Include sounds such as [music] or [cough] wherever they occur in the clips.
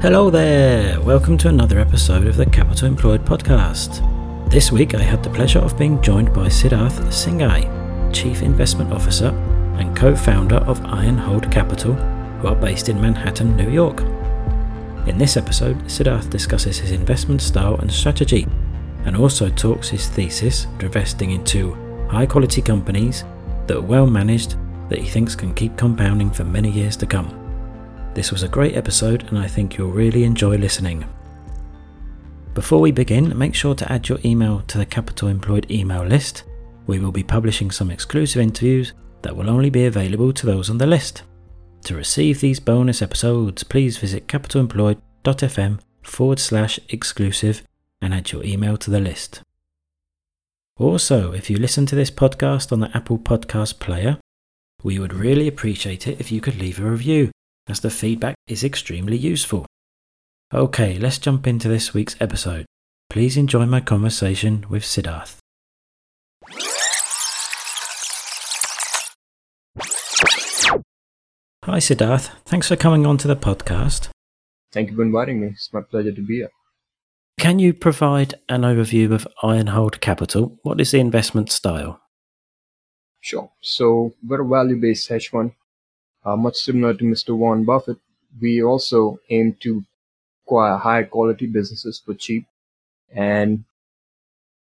Hello there! Welcome to another episode of the Capital Employed podcast. This week I had the pleasure of being joined by Siddharth Singhai, Chief Investment Officer and co founder of Ironhold Capital, who are based in Manhattan, New York. In this episode, Siddharth discusses his investment style and strategy, and also talks his thesis for investing into high quality companies that are well managed that he thinks can keep compounding for many years to come. This was a great episode, and I think you'll really enjoy listening. Before we begin, make sure to add your email to the Capital Employed email list. We will be publishing some exclusive interviews that will only be available to those on the list. To receive these bonus episodes, please visit capitalemployed.fm forward slash exclusive and add your email to the list. Also, if you listen to this podcast on the Apple Podcast Player, we would really appreciate it if you could leave a review, as the feedback is extremely useful. Okay, let's jump into this week's episode. Please enjoy my conversation with Siddharth. Hi, Siddharth. Thanks for coming on to the podcast. Thank you for inviting me. It's my pleasure to be here. Can you provide an overview of Ironhold Capital? What is the investment style? Sure. So we're a value-based hedge fund, uh, much similar to Mr. Warren Buffett. We also aim to acquire high-quality businesses for cheap, and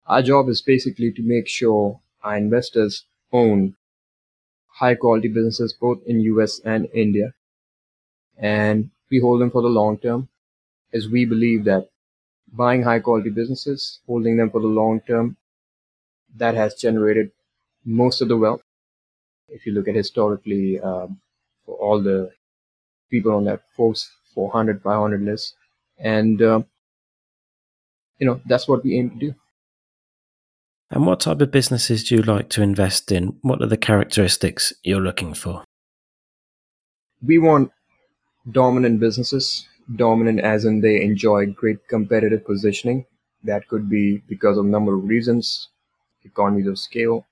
our job is basically to make sure our investors own high-quality businesses both in US and India, and we hold them for the long term, as we believe that buying high-quality businesses, holding them for the long term, that has generated most of the wealth. If you look at historically, um, for all the people on that Forbes 400, 500 list, and uh, you know that's what we aim to do. And what type of businesses do you like to invest in? What are the characteristics you're looking for? We want dominant businesses, dominant as in they enjoy great competitive positioning. That could be because of a number of reasons, economies of scale,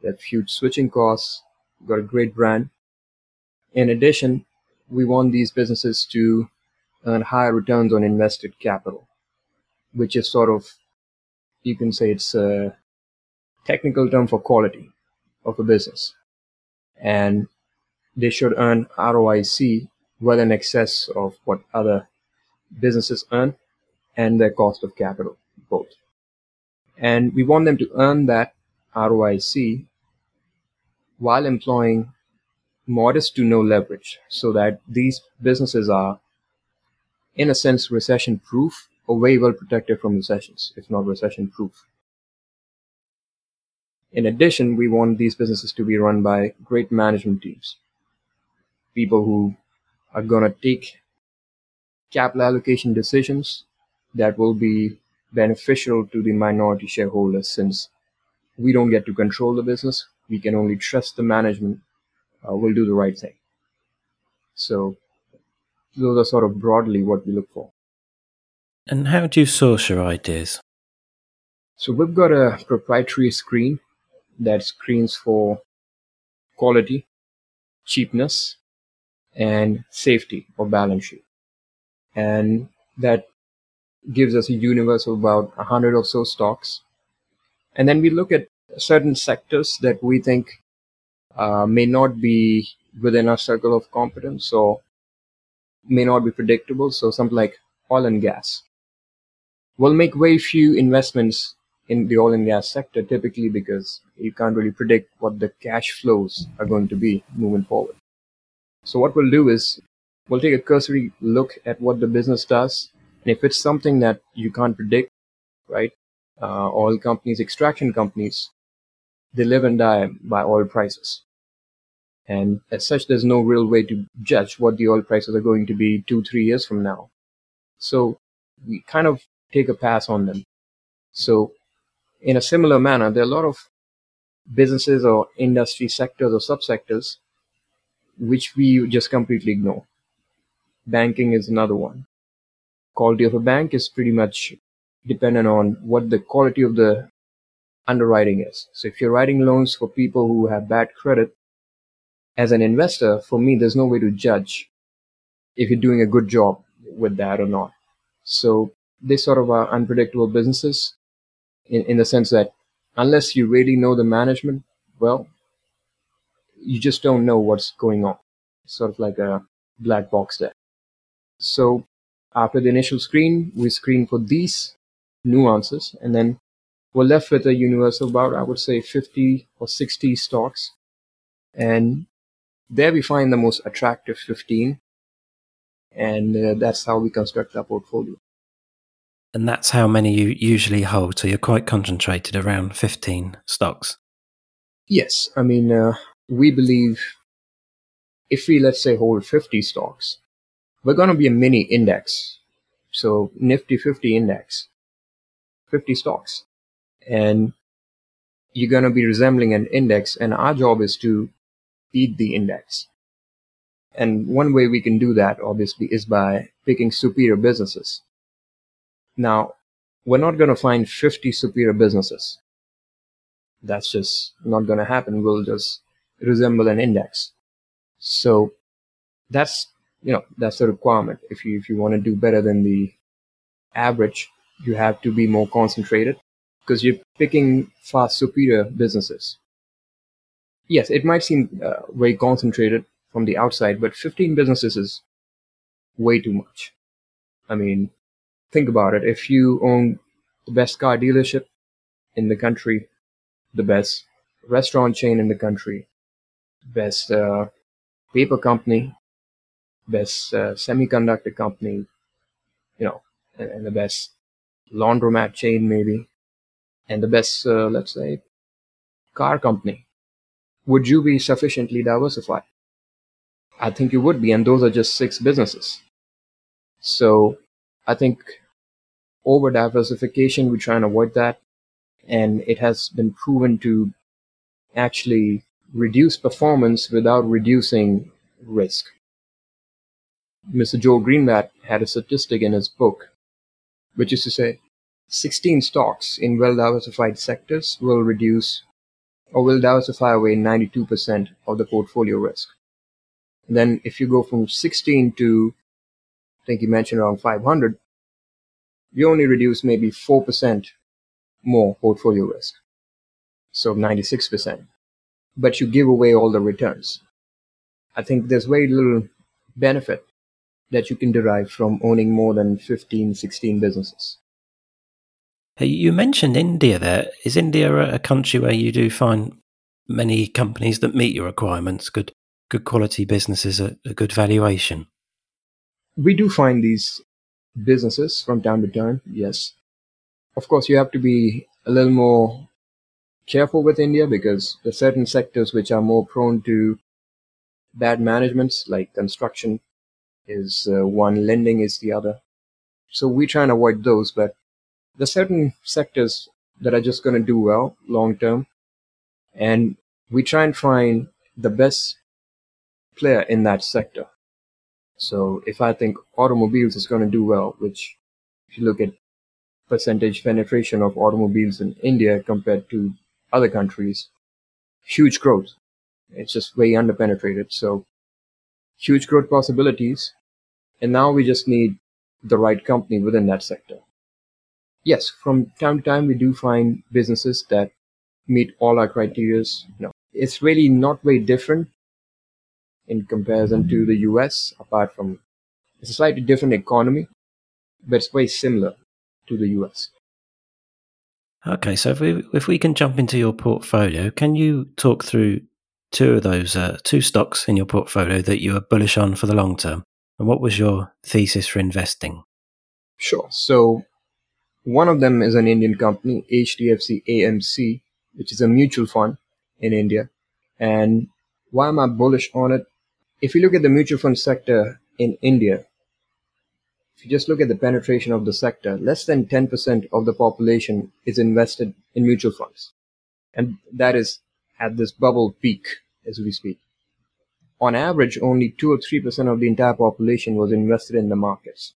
they have huge switching costs, got a great brand. In addition, we want these businesses to earn higher returns on invested capital, which is sort of, you can say it's a technical term for quality of a business. And they should earn ROIC well in excess of what other businesses earn and their cost of capital, both. And we want them to earn that ROIC while employing modest to no leverage so that these businesses are, in a sense, recession proof or very well protected from recessions, if not recession proof. In addition, we want these businesses to be run by great management teams, people who are going to take capital allocation decisions that will be beneficial to the minority shareholders since we don't get to control the business. We can only trust the management uh, will do the right thing. So those are sort of broadly what we look for. And how do you source your ideas? So we've got a proprietary screen that screens for quality, cheapness, and safety of balance sheet. And that gives us a universe of about a hundred or so stocks. And then we look at certain sectors that we think uh, may not be within our circle of competence or may not be predictable. So something like oil and gas. We'll make very few investments in the oil and gas sector typically because you can't really predict what the cash flows are going to be moving forward. So what we'll do is we'll take a cursory look at what the business does. And if it's something that you can't predict, right? Uh, oil companies, extraction companies, they live and die by oil prices. And as such, there's no real way to judge what the oil prices are going to be two, three years from now. So we kind of take a pass on them. So in a similar manner, there are a lot of businesses or industry sectors or subsectors which we just completely ignore. Banking is another one. Quality of a bank is pretty much dependent on what the quality of the underwriting is. So if you're writing loans for people who have bad credit, as an investor, for me, there's no way to judge if you're doing a good job with that or not. So they sort of are unpredictable businesses in, in the sense that unless you really know the management, well, you just don't know what's going on. It's sort of like a black box there. So after the initial screen, we screen for these nuances and then we're left with a universe of about, I would say, 50 or 60 stocks. And there we find the most attractive 15. And uh, that's how we construct our portfolio. And that's how many you usually hold. So you're quite concentrated around 15 stocks. Yes. I mean, uh, we believe if we, let's say, hold 50 stocks, we're going to be a mini index. So Nifty 50 index, 50 stocks. And you're going to be resembling an index. And our job is to beat the index. And one way we can do that, obviously, is by picking superior businesses. Now, we're not going to find 50 superior businesses. That's just not going to happen. We'll just resemble an index. So that's, you know, that's the requirement. If you, if you want to do better than the average, you have to be more concentrated because you're picking far superior businesses. Yes, it might seem uh, very concentrated from the outside, but 15 businesses is way too much. I mean, think about it. If you own the best car dealership in the country, the best restaurant chain in the country, best uh, paper company, best uh, semiconductor company, you know, and, and, the best laundromat chain maybe, and the best, uh, let's say, car company. Would you be sufficiently diversified? I think you would be, and those are just six businesses. So I think over diversification, we try and avoid that. And it has been proven to actually reduce performance without reducing risk. Mr. Joel Greenblatt had a statistic in his book, which is to say 16 stocks in well diversified sectors will reduce or will diversify away 92% of the portfolio risk. Then if you go from 16 to, I think you mentioned around 500, you only reduce maybe 4% more portfolio risk. So 96%. But you give away all the returns. I think there's very little benefit that you can derive from owning more than 15, 16 businesses. You mentioned India there. Is India a country where you do find many companies that meet your requirements, good good quality businesses at a good valuation? We do find these businesses from time to time, yes. Of course, you have to be a little more careful with India because there are certain sectors which are more prone to bad managements, like construction is uh, one, lending is the other. So we try and avoid those, but there are certain sectors that are just going to do well long term. And we try and find the best player in that sector. So if I think automobiles is going to do well, which if you look at percentage penetration of automobiles in India compared to other countries, huge growth. It's just way underpenetrated. So huge growth possibilities. And now we just need the right company within that sector. Yes, from time to time we do find businesses that meet all our criteria. You know, it's really not very different in comparison to the US, apart from it's a slightly different economy, but it's very similar to the US. Okay, so if we if we can jump into your portfolio, can you talk through two of those uh, two stocks in your portfolio that you are bullish on for the long term, and what was your thesis for investing? Sure. So one of them is an Indian company, HDFC AMC, which is a mutual fund in India. And why am I bullish on it? if you look at the mutual fund sector in India, if you just look at the penetration of the sector, less than 10% of the population is invested in mutual funds. And that is at this bubble peak as we speak. On average, only 2 or 3% of the entire population was invested in the markets.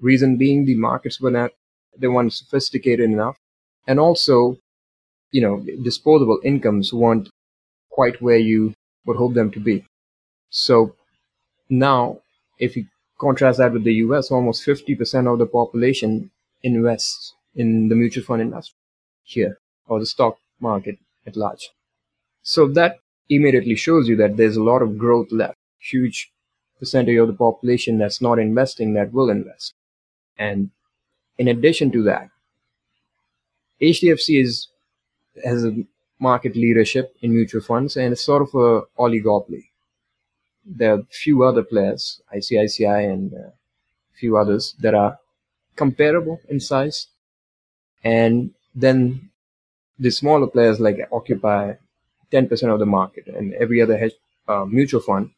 Reason being the markets were not, they weren't sophisticated enough. And also, you know, disposable incomes weren't quite where you would hope them to be. So now, if you Contrast that with the US, almost 50% of the population invests in the mutual fund industry here or the stock market at large. So that immediately shows you that there's a lot of growth left. Huge percentage of the population that's not investing that will invest. And in addition to that, HDFC is has a market leadership in mutual funds and it's sort of a oligopoly. There are few other players, ICICI and a few others that are comparable in size. And then the smaller players like occupy 10% of the market and every other hedge, uh, mutual fund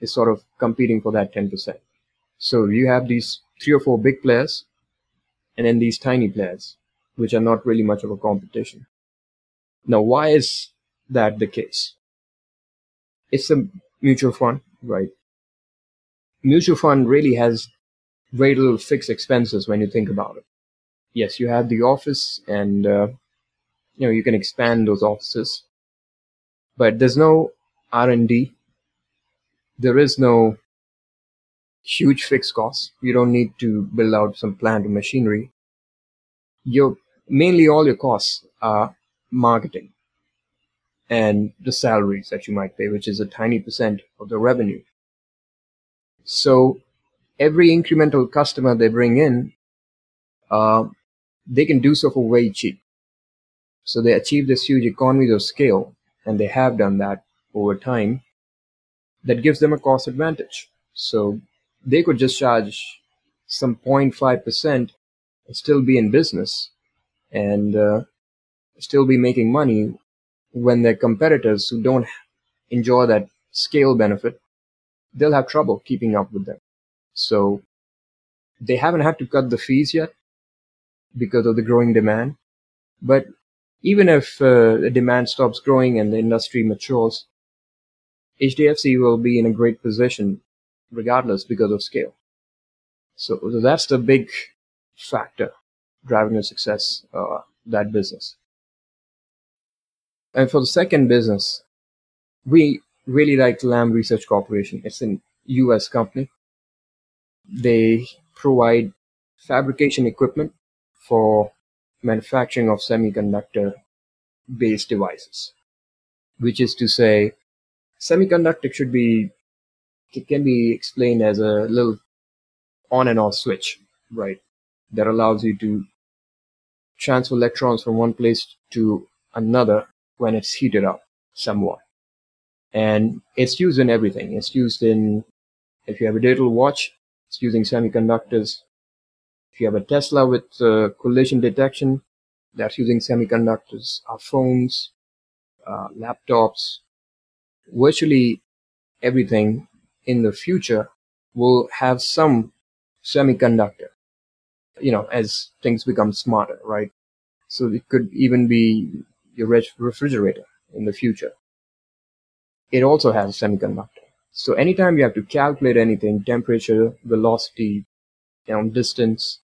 is sort of competing for that 10%. So you have these three or four big players and then these tiny players, which are not really much of a competition. Now, why is that the case? It's a mutual fund, right? Mutual fund really has very little fixed expenses when you think about it. Yes, you have the office and, uh, you know, you can expand those offices, but there's no R&D. There is no huge fixed costs. You don't need to build out some plant or machinery. Your mainly all your costs are marketing and the salaries that you might pay, which is a tiny percent of the revenue. So every incremental customer they bring in, uh, they can do so for very cheap. So they achieve this huge economies of scale, and they have done that over time. That gives them a cost advantage. So they could just charge some 0.5% and still be in business and uh, still be making money when their competitors who don't enjoy that scale benefit, they'll have trouble keeping up with them. So they haven't had to cut the fees yet because of the growing demand. But even if uh, the demand stops growing and the industry matures, HDFC will be in a great position regardless because of scale. So, so that's the big factor driving the success uh, that business. And for the second business, we really like Lam Research Corporation. It's a US company. They provide fabrication equipment for manufacturing of semiconductor based devices, which is to say, semiconductor should be, it can be explained as a little on and off switch, right? That allows you to transfer electrons from one place to another when it's heated up somewhat. And it's used in everything. It's used in, if you have a digital watch, it's using semiconductors. If you have a Tesla with uh, collision detection, that's using semiconductors. Our phones, uh, laptops, virtually everything in the future will have some semiconductor, you know, as things become smarter, right? So it could even be your refrigerator in the future. It also has a semiconductor. So anytime you have to calculate anything, temperature, velocity, you know, distance,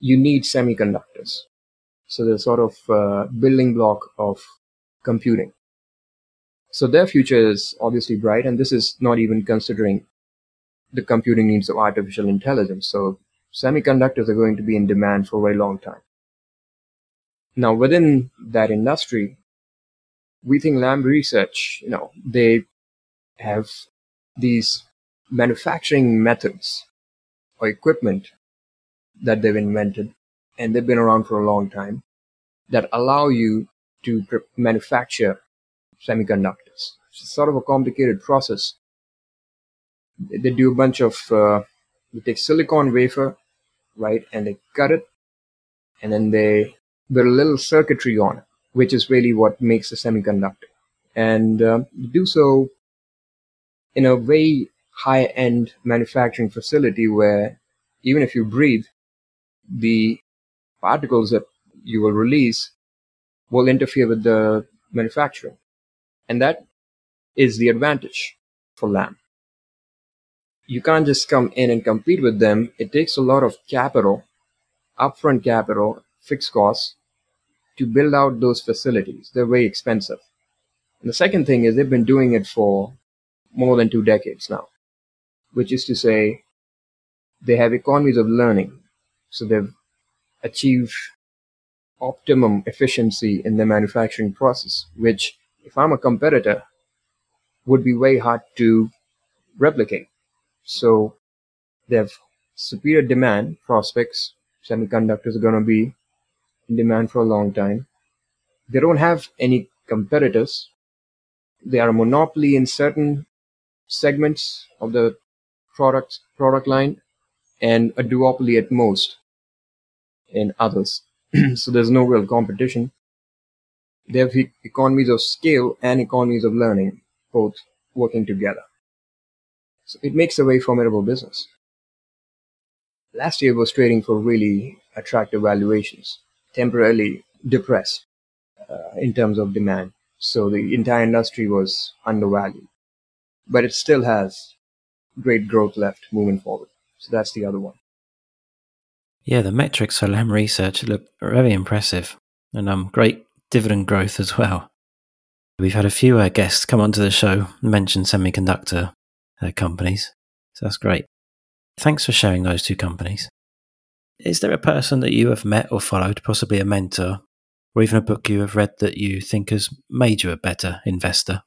you need semiconductors. So they're sort of building block of computing. So their future is obviously bright, and this is not even considering the computing needs of artificial intelligence. So semiconductors are going to be in demand for a very long time. Now, within that industry, we think Lam Research, you know, they have these manufacturing methods or equipment that they've invented, and they've been around for a long time, that allow you to manufacture semiconductors. It's sort of a complicated process. They do a bunch of, uh, they take silicon wafer, right, and they cut it, and then they with a little circuitry on it, which is really what makes a semiconductor. And uh, do so in a very high end manufacturing facility where even if you breathe, the particles that you will release will interfere with the manufacturing. And that is the advantage for Lam. You can't just come in and compete with them. It takes a lot of capital, upfront capital, fixed costs, to build out those facilities. They're very expensive. And the second thing is they've been doing it for more than two decades now, which is to say, they have economies of learning. So they've achieved optimum efficiency in the manufacturing process, which if I'm a competitor would be very hard to replicate. So they have superior demand prospects. Semiconductors are going to be in demand for a long time. They don't have any competitors. They are a monopoly in certain segments of the product product line and a duopoly at most in others. [clears throat] so there's no real competition. They have economies of scale and economies of learning, both working together. So it makes a very formidable business. Last year was trading for really attractive valuations, temporarily depressed uh, in terms of demand. So the entire industry was undervalued, but it still has great growth left moving forward. So that's the other one. Yeah, the metrics for Lam Research look very impressive and um, great dividend growth as well. We've had a few uh, guests come onto the show and mention semiconductor uh, companies, so that's great. Thanks for sharing those two companies. Is there a person that you have met or followed, possibly a mentor, or even a book you have read that you think has made you a better investor?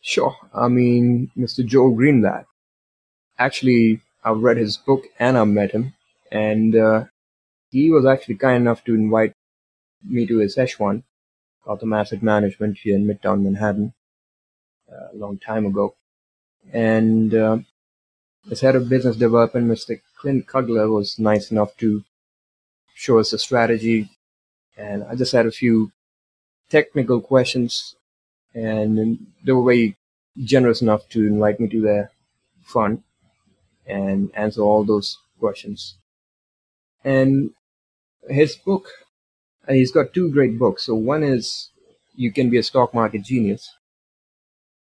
Sure. I mean, Mr. Joel Greenblatt. Actually, I've read his book and I've met him, and uh, he was actually kind enough to invite me to his H1, Gotham Asset Management here in Midtown Manhattan, uh, a long time ago. And uh, as head of business development, Mr. Clint Kugler was nice enough to show us a strategy. And I just had a few technical questions, and they were very generous enough to invite me to their fund and answer all those questions. And his book, he's got two great books. So one is You Can Be a Stock Market Genius,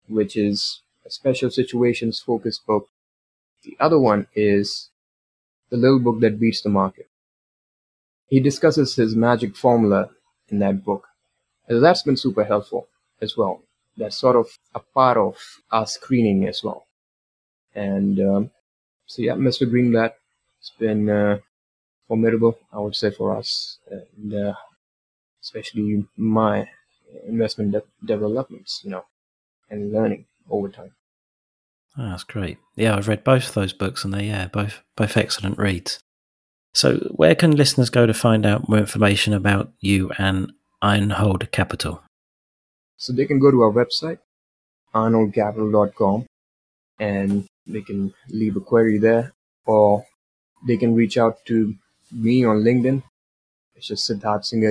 which is a special situations focused book. The other one is The Little Book That Beats the Market. He discusses his magic formula in that book. And that's been super helpful as well. That's sort of a part of our screening as well. And um, so yeah, Mr. Greenblatt, it's been uh, formidable, I would say, for us, and uh, especially my investment de- developments, you know, and learning over time. Oh, that's great. Yeah, I've read both of those books, and they yeah, both both excellent reads. So, where can listeners go to find out more information about you and Ironhold Capital? So they can go to our website, ironholdcapital.com, and they can leave a query there, or they can reach out to me on LinkedIn. It's just Siddharth Singh,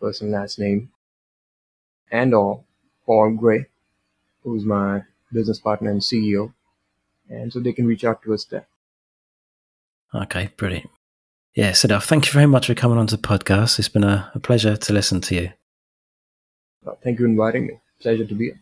first and last name, and or Paul Gray, who's my business partner and CEO. And so they can reach out to us there. Okay, brilliant. Yeah, Siddharth, thank you very much for coming onto the podcast. It's been a, a pleasure to listen to you. Well, thank you for inviting me. Pleasure to be here.